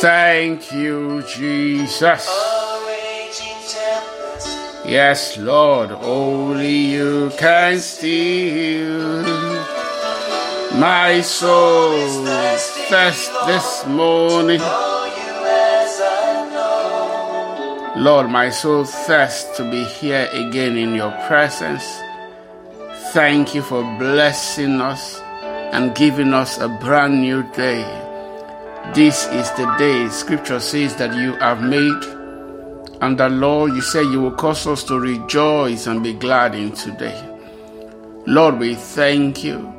Thank you, Jesus. Yes, Lord, only you can steal my soul thirst this morning. Lord, my soul thirsts to be here again in your presence. Thank you for blessing us and giving us a brand new day. This is the day scripture says that you have made. And the Lord, you say you will cause us to rejoice and be glad in today. Lord, we thank you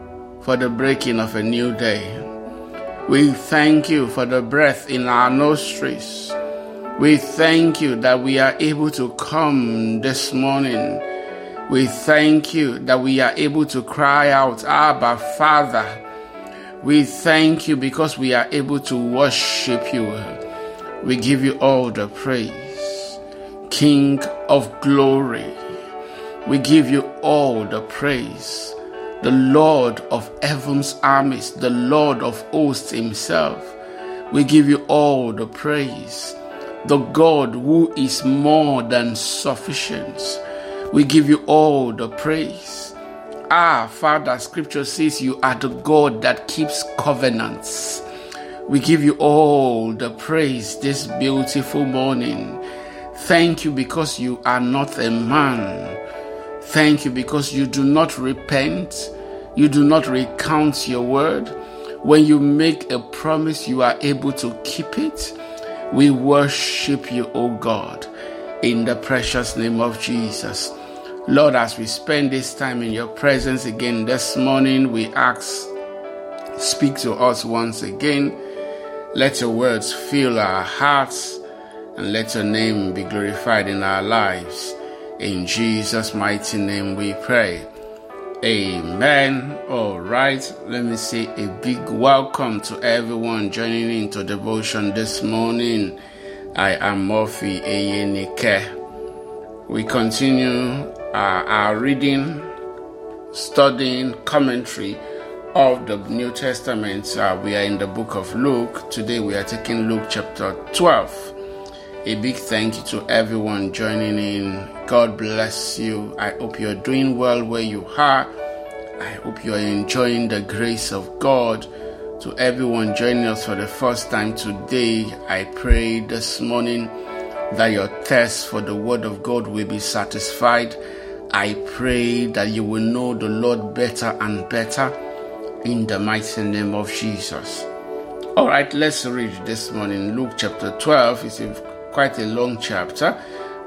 for the breaking of a new day. We thank you for the breath in our nostrils. We thank you that we are able to come this morning. We thank you that we are able to cry out, Abba, Father. We thank you because we are able to worship you. We give you all the praise. King of glory, we give you all the praise. The Lord of heaven's armies, the Lord of hosts himself, we give you all the praise the God who is more than sufficient. We give you all the praise. Ah, Father, scripture says you are the God that keeps covenants. We give you all the praise this beautiful morning. Thank you because you are not a man. Thank you because you do not repent. You do not recount your word. When you make a promise, you are able to keep it. We worship you, O God, in the precious name of Jesus. Lord, as we spend this time in your presence again this morning, we ask, speak to us once again. Let your words fill our hearts and let your name be glorified in our lives. In Jesus' mighty name we pray. Amen. All right. Let me say a big welcome to everyone joining into devotion this morning. I am Murphy Eyenike. We continue our reading, studying, commentary of the New Testament. Uh, we are in the book of Luke. Today we are taking Luke chapter 12. A big thank you to everyone joining in. God bless you. I hope you're doing well where you are. I hope you're enjoying the grace of God. To everyone joining us for the first time today, I pray this morning that your thirst for the Word of God will be satisfied. I pray that you will know the Lord better and better in the mighty name of Jesus. All right, let's read this morning Luke chapter 12. It's a quite a long chapter,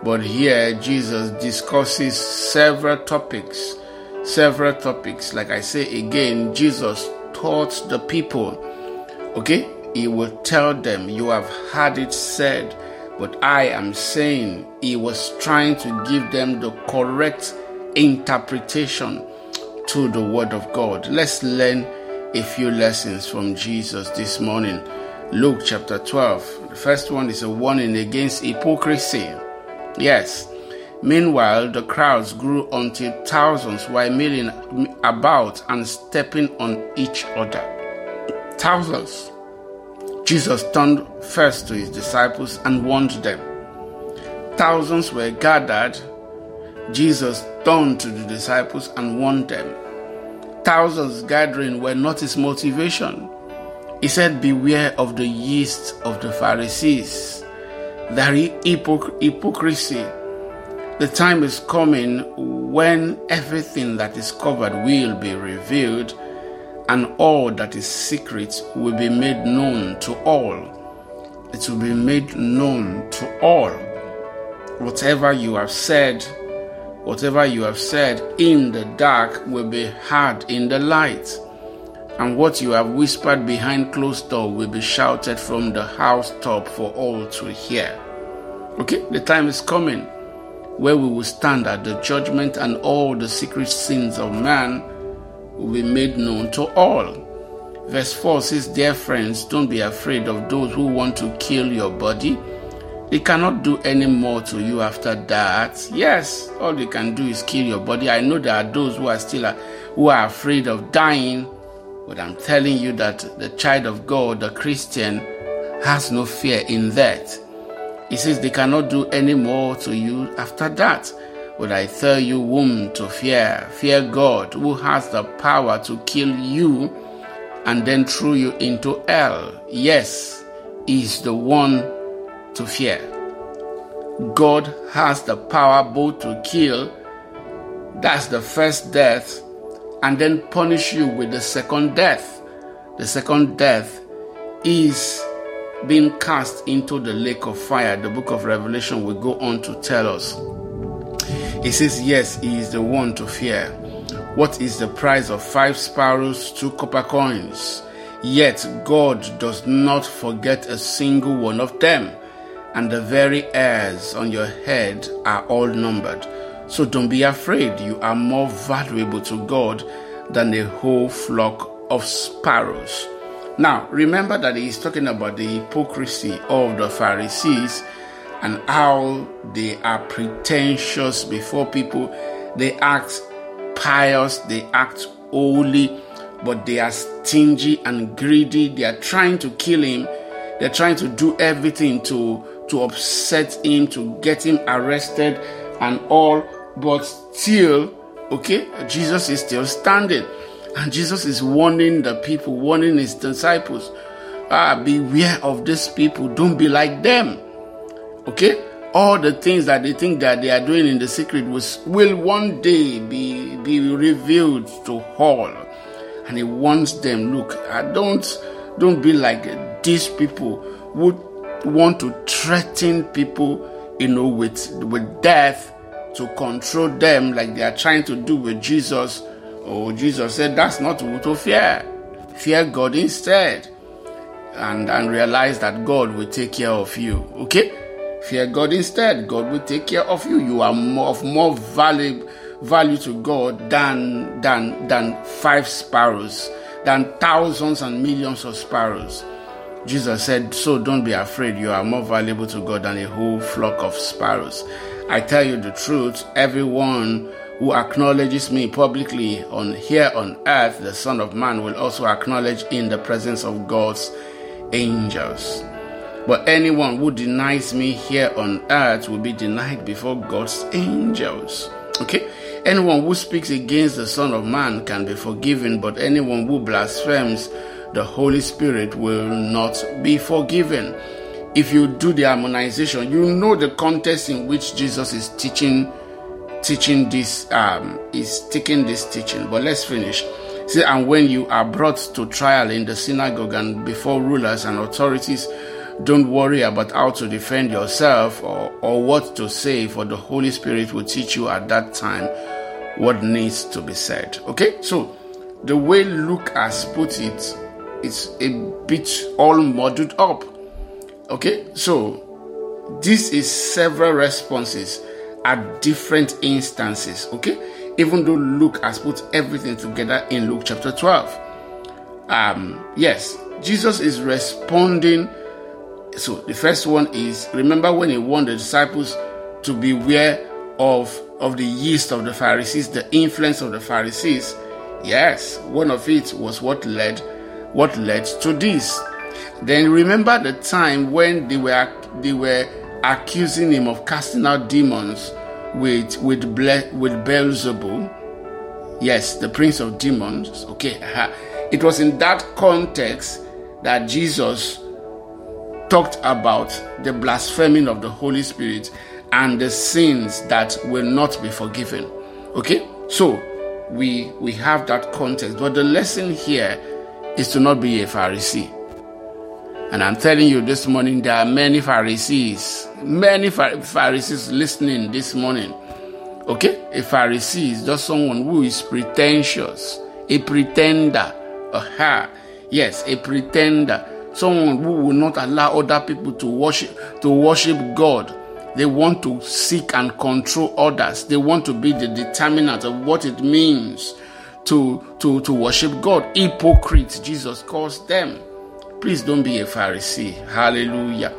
but here Jesus discusses several topics. Several topics. Like I say again, Jesus taught the people. Okay? He will tell them, You have heard it said, but I am saying, He was trying to give them the correct interpretation to the Word of God. Let's learn a few lessons from Jesus this morning. Luke chapter 12. The first one is a warning against hypocrisy. Yes. Meanwhile, the crowds grew until thousands were milling about and stepping on each other. Thousands. Jesus turned first to his disciples and warned them. Thousands were gathered. Jesus turned to the disciples and warned them. Thousands gathering were not his motivation. He said, Beware of the yeast of the Pharisees, their hypocrisy. The time is coming when everything that is covered will be revealed, and all that is secret will be made known to all. It will be made known to all. Whatever you have said, whatever you have said in the dark will be heard in the light and what you have whispered behind closed door will be shouted from the housetop for all to hear. Okay, the time is coming where we will stand at the judgment and all the secret sins of man will be made known to all. Verse 4 says, Dear friends, don't be afraid of those who want to kill your body. They cannot do any more to you after that. Yes, all they can do is kill your body. I know there are those who are still who are afraid of dying but I'm telling you that the child of God, the Christian, has no fear in that. He says they cannot do any more to you after that. But I tell you whom to fear. Fear God, who has the power to kill you and then throw you into hell. Yes, is the one to fear. God has the power both to kill, that's the first death, and then punish you with the second death. The second death is being cast into the lake of fire. The book of Revelation will go on to tell us. He says, Yes, he is the one to fear. What is the price of five sparrows, two copper coins? Yet God does not forget a single one of them, and the very hairs on your head are all numbered. So don't be afraid, you are more valuable to God than a whole flock of sparrows. Now, remember that he's talking about the hypocrisy of the Pharisees and how they are pretentious before people. They act pious, they act holy, but they are stingy and greedy. They are trying to kill him. They're trying to do everything to, to upset him, to get him arrested and all. But still, okay, Jesus is still standing. And Jesus is warning the people, warning his disciples, ah, beware of these people. Don't be like them. Okay? All the things that they think that they are doing in the secret was, will one day be, be revealed to all. And he wants them, look, I don't don't be like these people who want to threaten people, you know, with with death to control them like they are trying to do with Jesus Oh, Jesus said that's not what to fear. Fear God instead. And, and realize that God will take care of you. Okay? Fear God instead. God will take care of you. You are more of more value value to God than than than five sparrows, than thousands and millions of sparrows. Jesus said, So don't be afraid, you are more valuable to God than a whole flock of sparrows. I tell you the truth, everyone who acknowledges me publicly on here on earth, the Son of Man will also acknowledge in the presence of God's angels. But anyone who denies me here on earth will be denied before God's angels. Okay? Anyone who speaks against the Son of Man can be forgiven, but anyone who blasphemes the Holy Spirit will not be forgiven. If you do the harmonization, you know the context in which Jesus is teaching teaching this um, is taking this teaching. But let's finish. See, and when you are brought to trial in the synagogue and before rulers and authorities, don't worry about how to defend yourself or, or what to say, for the Holy Spirit will teach you at that time what needs to be said. Okay, so the way Luke has put it, it's a bit all muddled up. Okay, so this is several responses at different instances. Okay, even though Luke has put everything together in Luke chapter 12. Um, yes, Jesus is responding. So the first one is remember when he warned the disciples to beware of of the yeast of the Pharisees, the influence of the Pharisees. Yes, one of it was what led what led to this. Then remember the time when they were they were accusing him of casting out demons with with Ble- with Beelzebub. Yes, the prince of demons. Okay, uh-huh. it was in that context that Jesus talked about the blaspheming of the Holy Spirit and the sins that will not be forgiven. Okay, so we we have that context, but the lesson here is to not be a Pharisee. And I'm telling you this morning, there are many Pharisees, many Pharisees listening this morning. Okay? A Pharisee is just someone who is pretentious, a pretender. Aha. Yes, a pretender. Someone who will not allow other people to worship to worship God. They want to seek and control others. They want to be the determinant of what it means to, to, to worship God. Hypocrites, Jesus calls them. Please don't be a Pharisee. Hallelujah.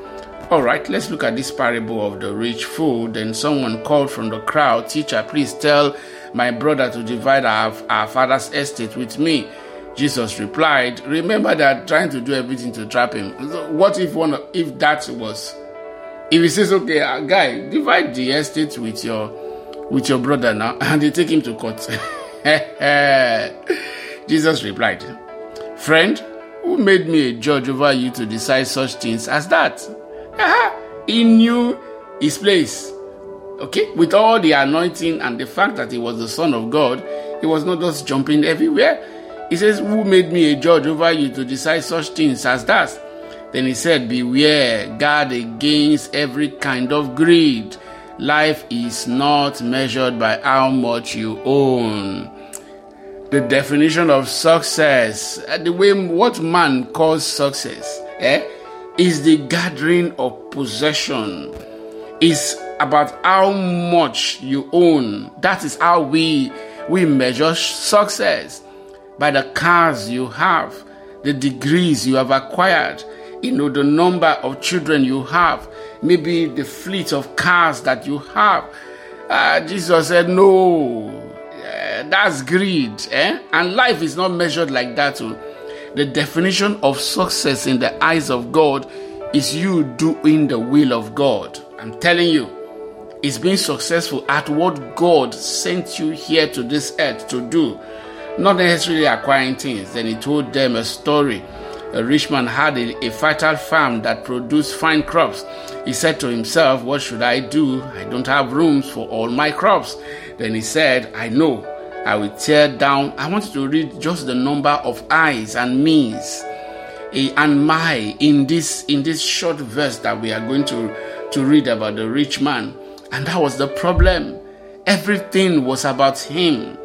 All right, let's look at this parable of the rich fool. Then someone called from the crowd, Teacher, please tell my brother to divide our, our father's estate with me. Jesus replied, Remember that trying to do everything to trap him. What if one if that was if he says, Okay, uh, guy, divide the estate with your with your brother now, and they take him to court. Jesus replied, Friend, who made me a judge over you to decide such things as that? he knew his place. Okay, with all the anointing and the fact that he was the Son of God, he was not just jumping everywhere. He says, Who made me a judge over you to decide such things as that? Then he said, Beware, guard against every kind of greed. Life is not measured by how much you own. The definition of success, uh, the way what man calls success, eh, is the gathering of possession. Is about how much you own. That is how we we measure success by the cars you have, the degrees you have acquired, you know, the number of children you have, maybe the fleet of cars that you have. Uh, Jesus said, No, uh, that's greed. Eh? And life is not measured like that. Too. The definition of success in the eyes of God is you doing the will of God. I'm telling you, it's being successful at what God sent you here to this earth to do not necessarily acquiring things. Then he told them a story. A rich man had a, a fertile farm that produced fine crops. He said to himself, What should I do? I don't have rooms for all my crops. Then he said, I know. I will tear down. I want to read just the number of eyes and me's eh, and my in this in this short verse that we are going to to read about the rich man. And that was the problem. Everything was about him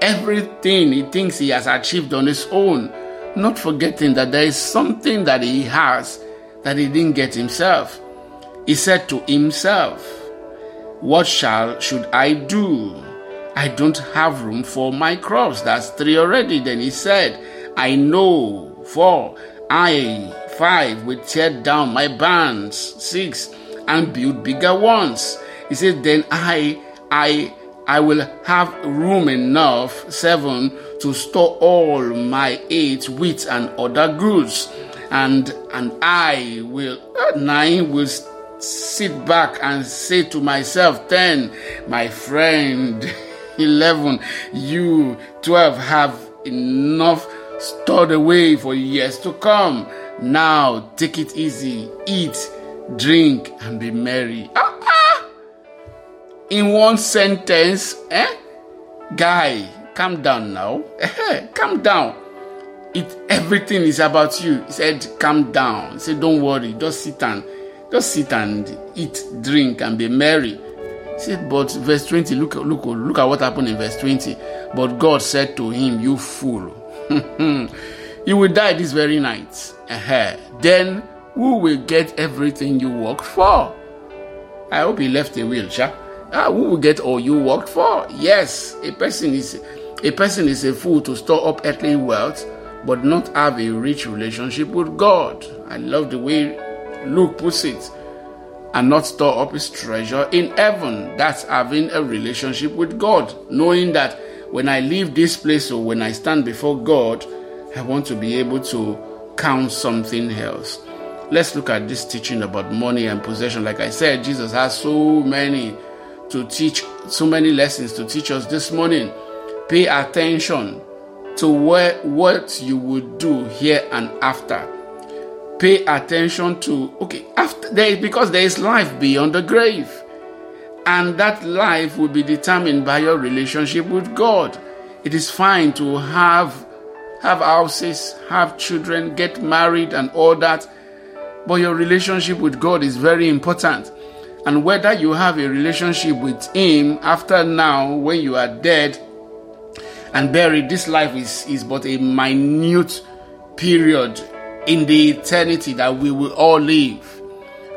everything he thinks he has achieved on his own, not forgetting that there is something that he has that he didn't get himself. He said to himself, What shall should I do? I don't have room for my crops. That's three already. Then he said, I know, four, I, five, will tear down my barns, six, and build bigger ones. He said, Then I, I, I will have room enough, seven, to store all my eight wheat and other goods. And, and I will, uh, nine, will sit back and say to myself, ten, my friend, eleven, you, twelve, have enough stored away for years to come. Now take it easy, eat, drink, and be merry. Ah! In one sentence, eh? Guy, calm down now. calm down. It everything is about you. He said, calm down. He said, don't worry. Just sit and just sit and eat, drink, and be merry. Said, but verse 20, look, look, look at what happened in verse 20. But God said to him, You fool, you will die this very night. Then who will get everything you worked for? I hope he left a will. Ah, who will get all you worked for? Yes, a person is a person is a fool to store up earthly wealth, but not have a rich relationship with God. I love the way Luke puts it. And not store up his treasure in heaven. That's having a relationship with God, knowing that when I leave this place or when I stand before God, I want to be able to count something else. Let's look at this teaching about money and possession. Like I said, Jesus has so many to teach so many lessons to teach us this morning. Pay attention to where, what you would do here and after. Pay attention to okay after there because there is life beyond the grave, and that life will be determined by your relationship with God. It is fine to have have houses, have children, get married, and all that, but your relationship with God is very important and whether you have a relationship with Him after now, when you are dead and buried, this life is, is but a minute period in the eternity that we will all live.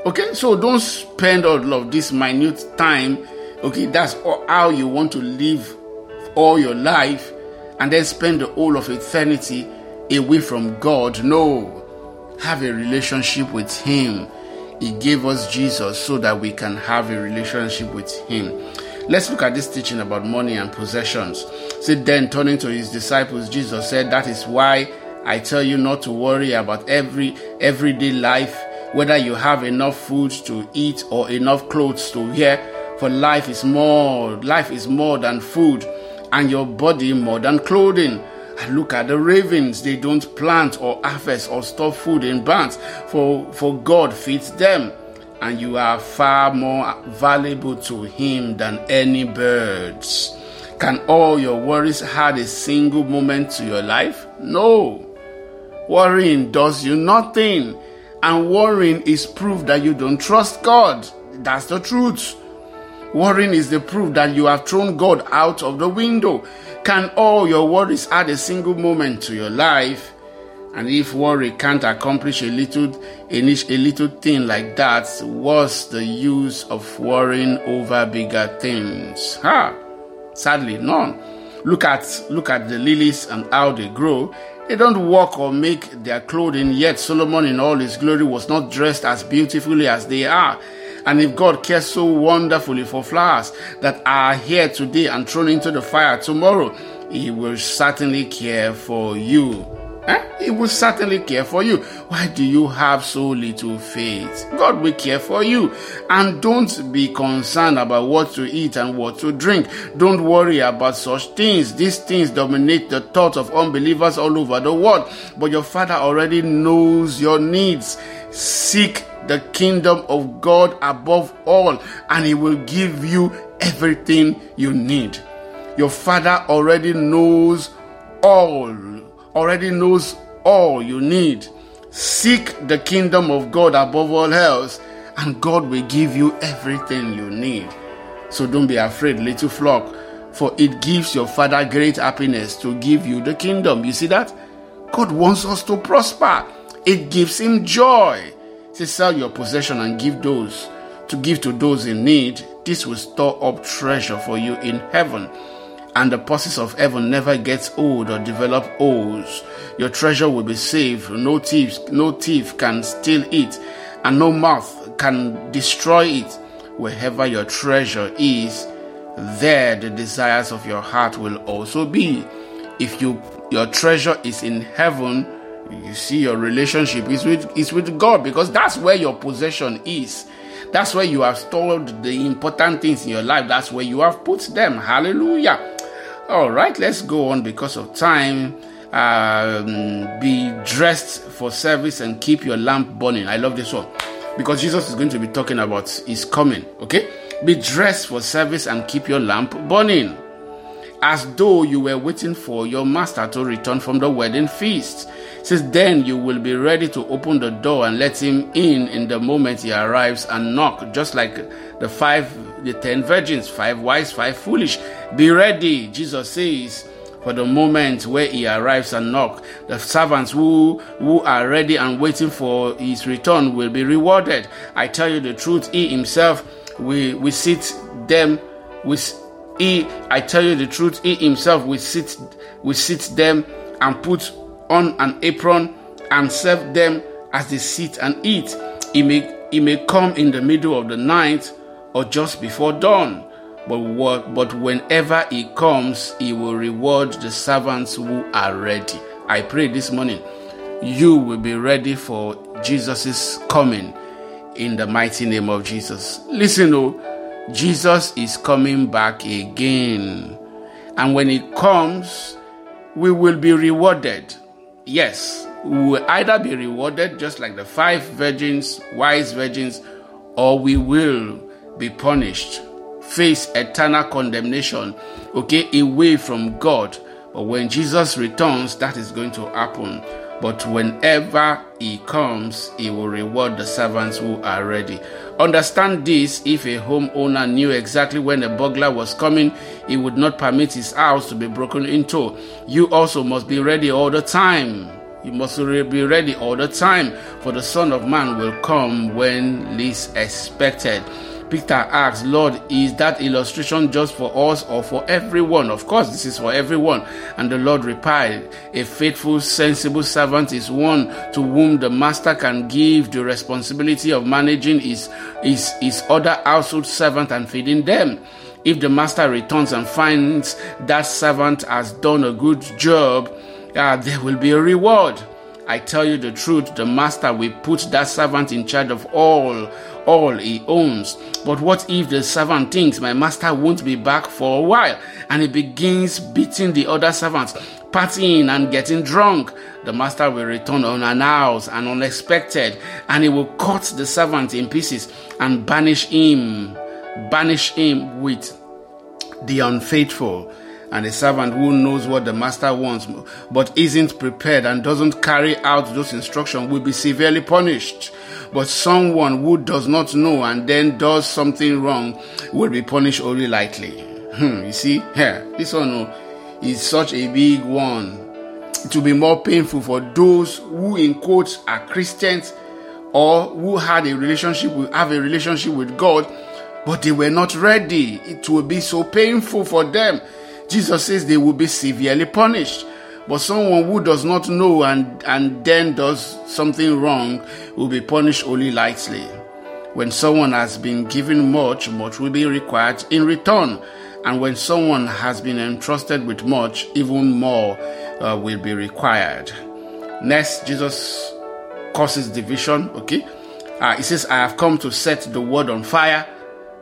Okay, so don't spend all of this minute time. Okay, that's how you want to live all your life and then spend the whole of eternity away from God. No, have a relationship with Him he gave us Jesus so that we can have a relationship with Him. Let's look at this teaching about money and possessions. See, then turning to his disciples, Jesus said, That is why I tell you not to worry about every everyday life, whether you have enough food to eat or enough clothes to wear. For life is more, life is more than food, and your body more than clothing. And look at the ravens, they don't plant or harvest or store food in barns, for, for God feeds them and you are far more valuable to him than any birds. Can all your worries add a single moment to your life? No. Worrying does you nothing. And worrying is proof that you don't trust God. That's the truth. Worrying is the proof that you have thrown God out of the window. Can all your worries add a single moment to your life? And if worry can't accomplish a little, a little thing like that, what's the use of worrying over bigger things? Ha! Sadly, none. Look at look at the lilies and how they grow. They don't walk or make their clothing, yet Solomon in all his glory was not dressed as beautifully as they are. And if God cares so wonderfully for flowers that are here today and thrown into the fire tomorrow, He will certainly care for you. Eh? He will certainly care for you. Why do you have so little faith? God will care for you. And don't be concerned about what to eat and what to drink. Don't worry about such things. These things dominate the thoughts of unbelievers all over the world. But your Father already knows your needs. Seek the kingdom of God above all, and He will give you everything you need. Your Father already knows all already knows all you need. Seek the kingdom of God above all else, and God will give you everything you need. So don't be afraid, little flock, for it gives your Father great happiness to give you the kingdom. You see that? God wants us to prosper. It gives him joy. Say, sell your possession and give those to give to those in need. This will store up treasure for you in heaven and the purses of heaven never gets old or develop holes. Your treasure will be safe. No thief, no thief can steal it, and no moth can destroy it. Wherever your treasure is, there the desires of your heart will also be. If you your treasure is in heaven, you see your relationship is with is with God because that's where your possession is. That's where you have stored the important things in your life. That's where you have put them. Hallelujah. All right, let's go on because of time. Um, be dressed for service and keep your lamp burning. I love this one because Jesus is going to be talking about his coming. Okay, be dressed for service and keep your lamp burning, as though you were waiting for your master to return from the wedding feast. Says then you will be ready to open the door and let him in in the moment he arrives and knock, just like the five, the ten virgins, five wise, five foolish. Be ready, Jesus says, for the moment where he arrives and knock. The servants who who are ready and waiting for his return will be rewarded. I tell you the truth, he himself will, will sit them with he I tell you the truth, he himself will sit will sit them and put on an apron and serve them as they sit and eat. He may, he may come in the middle of the night or just before dawn. But, what, but whenever he comes, he will reward the servants who are ready. I pray this morning you will be ready for Jesus' coming in the mighty name of Jesus. Listen, oh, Jesus is coming back again. And when he comes, we will be rewarded yes, we will either be rewarded just like the five virgins, wise virgins, or we will be punished, face eternal condemnation, okay, away from God. But when Jesus returns, that is going to happen. But whenever he comes, he will reward the servants who are ready. Understand this if a homeowner knew exactly when a burglar was coming, he would not permit his house to be broken into. You also must be ready all the time. You must be ready all the time, for the Son of Man will come when least expected. Peter asks, Lord, is that illustration just for us or for everyone? Of course, this is for everyone. And the Lord replied, A faithful, sensible servant is one to whom the master can give the responsibility of managing his, his, his other household servant and feeding them. If the master returns and finds that servant has done a good job, uh, there will be a reward. I tell you the truth, the master will put that servant in charge of all, all he owns. But what if the servant thinks my master won't be back for a while and he begins beating the other servants, partying and getting drunk? The master will return unannounced and unexpected and he will cut the servant in pieces and banish him, banish him with the unfaithful and a servant who knows what the master wants but isn't prepared and doesn't carry out those instructions will be severely punished. But someone who does not know and then does something wrong will be punished only lightly. Hmm, you see, here, yeah, this one oh, is such a big one. It will be more painful for those who, in quotes, are Christians or who had a relationship with, have a relationship with God, but they were not ready. It will be so painful for them Jesus says they will be severely punished. But someone who does not know and, and then does something wrong will be punished only lightly. When someone has been given much, much will be required in return. And when someone has been entrusted with much, even more uh, will be required. Next, Jesus causes division. Okay, uh, he says, "I have come to set the word on fire."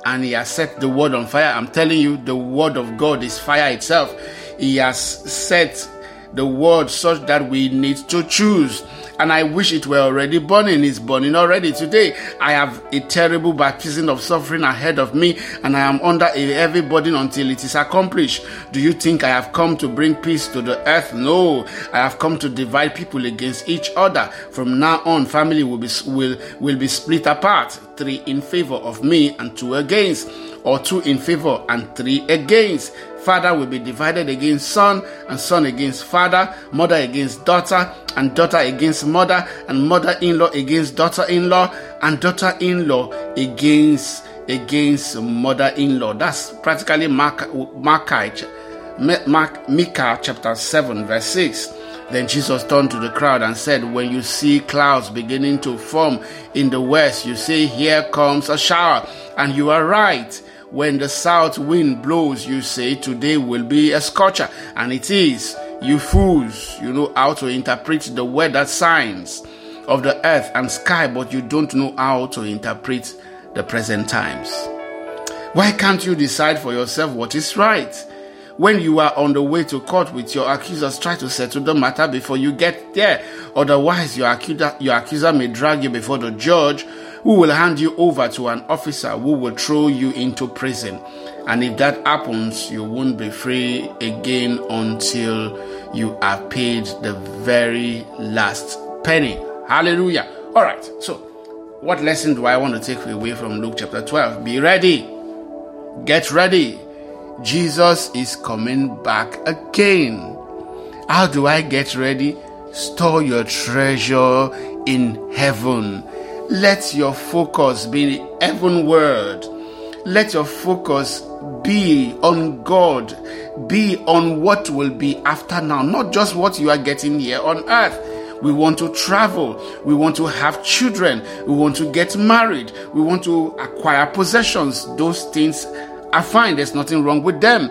and he has set the word on fire. I'm telling you, the word of God is fire itself. He has set the word such that we need to choose and I wish it were already burning. It's burning already today. I have a terrible baptism of suffering ahead of me, and I am under a heavy burden until it is accomplished. Do you think I have come to bring peace to the earth? No, I have come to divide people against each other. From now on, family will be will will be split apart, three in favor of me and two against, or two in favor and three against father will be divided against son, and son against father, mother against daughter, and daughter against mother, and mother in law against daughter in law, and daughter in law against against mother in law. That's practically Mark, Mark, Mark, Micah chapter 7, verse 6. Then Jesus turned to the crowd and said, When you see clouds beginning to form in the west, you say, Here comes a shower. And you are right when the south wind blows, you say, Today will be a scorcher. And it is. You fools, you know how to interpret the weather signs of the earth and sky, but you don't know how to interpret the present times. Why can't you decide for yourself what is right? When you are on the way to court with your accusers, try to settle the matter before you get there. Otherwise, your accuser, your accuser may drag you before the judge who will hand you over to an officer who will throw you into prison. And if that happens, you won't be free again until you have paid the very last penny. Hallelujah. All right. So, what lesson do I want to take away from Luke chapter 12? Be ready. Get ready. Jesus is coming back again. How do I get ready? Store your treasure in heaven let your focus be heavenward. Let your focus be on God, be on what will be after now, not just what you are getting here on earth. We want to travel. We want to have children. We want to get married. We want to acquire possessions. Those things are fine. There's nothing wrong with them.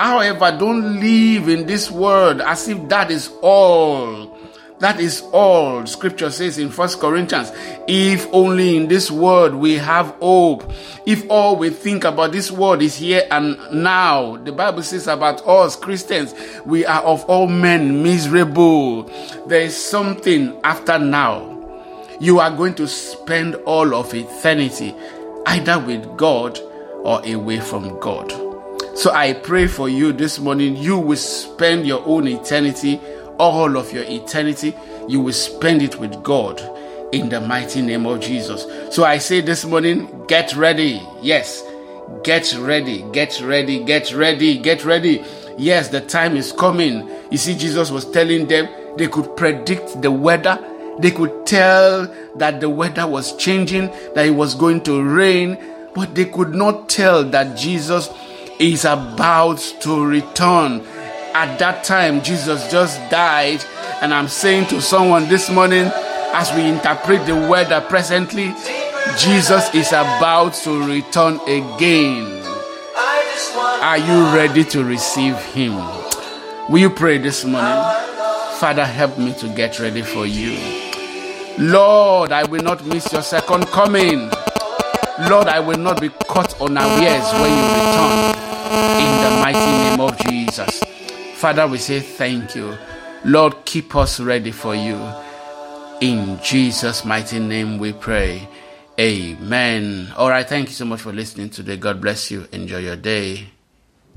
However, don't live in this world as if that is all. That is all scripture says in First Corinthians. If only in this world we have hope. If all we think about this world is here and now, the Bible says about us Christians, we are of all men miserable. There is something after now. You are going to spend all of eternity either with God or away from God. So I pray for you this morning, you will spend your own eternity all of your eternity, you will spend it with God in the mighty name of Jesus. So I say this morning, get ready. Yes, get ready, get ready, get ready, get ready. Yes, the time is coming. You see, Jesus was telling them they could predict the weather. They could tell that the weather was changing, that it was going to rain, but they could not tell that Jesus is about to return at that time, Jesus just died. And I'm saying to someone this morning, as we interpret the word that presently, Jesus is about to return again. Are you ready to receive Him? Will you pray this morning? Father, help me to get ready for you. Lord, I will not miss your second coming. Lord, I will not be caught unawares when you return. In the mighty name of Jesus. Father, we say thank you. Lord, keep us ready for you. In Jesus' mighty name we pray. Amen. All right. Thank you so much for listening today. God bless you. Enjoy your day.